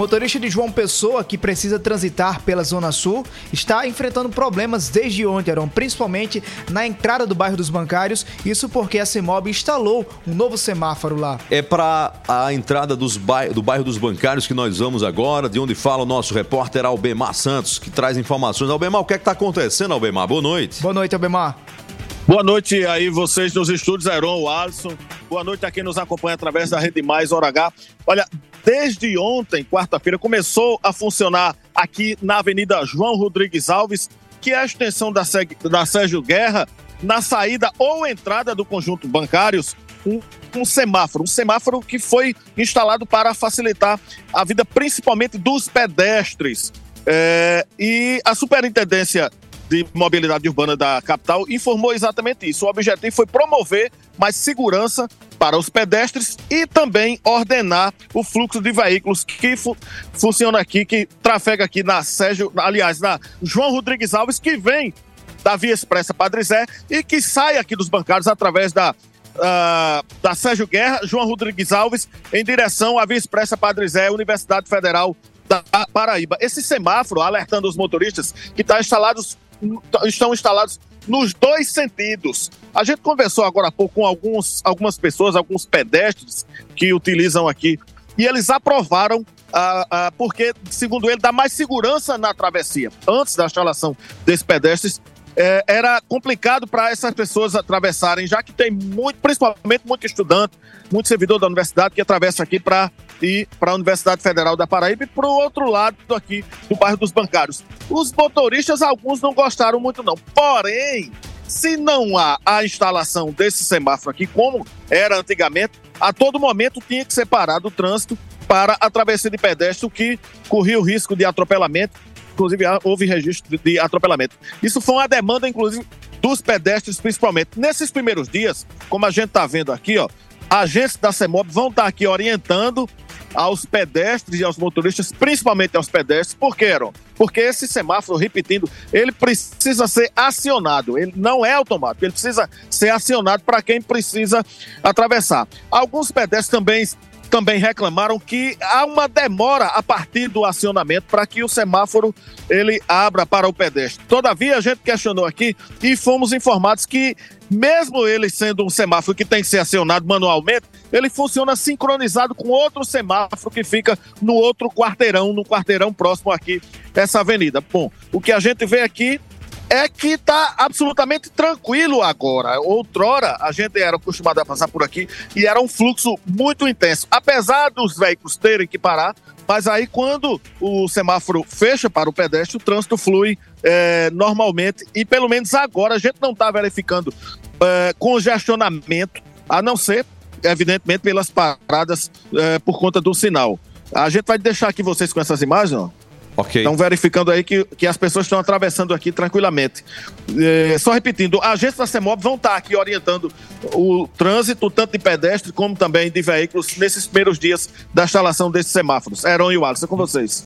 motorista de João Pessoa, que precisa transitar pela Zona Sul, está enfrentando problemas desde ontem, Aaron, principalmente na entrada do bairro dos Bancários. Isso porque a CEMOB instalou um novo semáforo lá. É para a entrada dos bairro, do bairro dos Bancários que nós vamos agora, de onde fala o nosso repórter Albemar Santos, que traz informações. Albemar, o que é que está acontecendo, Albemar? Boa noite. Boa noite, Albemar. Boa noite aí vocês nos estúdios, Heron, o Alisson. Boa noite a quem nos acompanha através da Rede Mais Hora H. Olha, desde ontem, quarta-feira, começou a funcionar aqui na Avenida João Rodrigues Alves, que é a extensão da, da Sérgio Guerra, na saída ou entrada do conjunto bancários, um, um semáforo. Um semáforo que foi instalado para facilitar a vida, principalmente dos pedestres. É, e a superintendência de Mobilidade Urbana da capital informou exatamente isso. O objetivo foi promover mais segurança para os pedestres e também ordenar o fluxo de veículos que fu funciona aqui, que trafega aqui na Sérgio, aliás, na João Rodrigues Alves, que vem da Via Expressa Padre Zé e que sai aqui dos bancários através da, uh, da Sérgio Guerra, João Rodrigues Alves, em direção à Via Expressa Padre Zé, Universidade Federal da Paraíba. Esse semáforo alertando os motoristas que está instalados estão instalados nos dois sentidos. A gente conversou agora há pouco com alguns, algumas pessoas, alguns pedestres que utilizam aqui, e eles aprovaram ah, ah, porque, segundo ele, dá mais segurança na travessia. Antes da instalação desses pedestres, é, era complicado para essas pessoas atravessarem, já que tem muito, principalmente muito estudante, muito servidor da universidade que atravessa aqui para ir para a Universidade Federal da Paraíba e para o outro lado aqui do bairro dos Bancários. Os motoristas, alguns não gostaram muito não. Porém, se não há a instalação desse semáforo aqui, como era antigamente, a todo momento tinha que separar do trânsito para a travessia de pedestre, o que corria o risco de atropelamento inclusive houve registro de atropelamento. Isso foi uma demanda, inclusive, dos pedestres, principalmente. Nesses primeiros dias, como a gente está vendo aqui, ó, agentes da CEMOB vão estar tá aqui orientando aos pedestres e aos motoristas, principalmente aos pedestres, por quê, Aaron? Porque esse semáforo, repetindo, ele precisa ser acionado, ele não é automático, ele precisa ser acionado para quem precisa atravessar. Alguns pedestres também também reclamaram que há uma demora a partir do acionamento para que o semáforo ele abra para o pedestre. Todavia, a gente questionou aqui e fomos informados que mesmo ele sendo um semáforo que tem que ser acionado manualmente, ele funciona sincronizado com outro semáforo que fica no outro quarteirão, no quarteirão próximo aqui dessa avenida. Bom, o que a gente vê aqui é que está absolutamente tranquilo agora. Outrora, a gente era acostumado a passar por aqui e era um fluxo muito intenso. Apesar dos veículos terem que parar, mas aí quando o semáforo fecha para o pedestre, o trânsito flui é, normalmente e pelo menos agora a gente não está verificando é, congestionamento, a não ser, evidentemente, pelas paradas é, por conta do sinal. A gente vai deixar aqui vocês com essas imagens, ó. Ok. Estão verificando aí que, que as pessoas estão atravessando aqui tranquilamente. É, só repetindo, agentes da CEMOB vão estar aqui orientando o trânsito, tanto de pedestre como também de veículos, nesses primeiros dias da instalação desses semáforos. Heron e Wallace, é com vocês.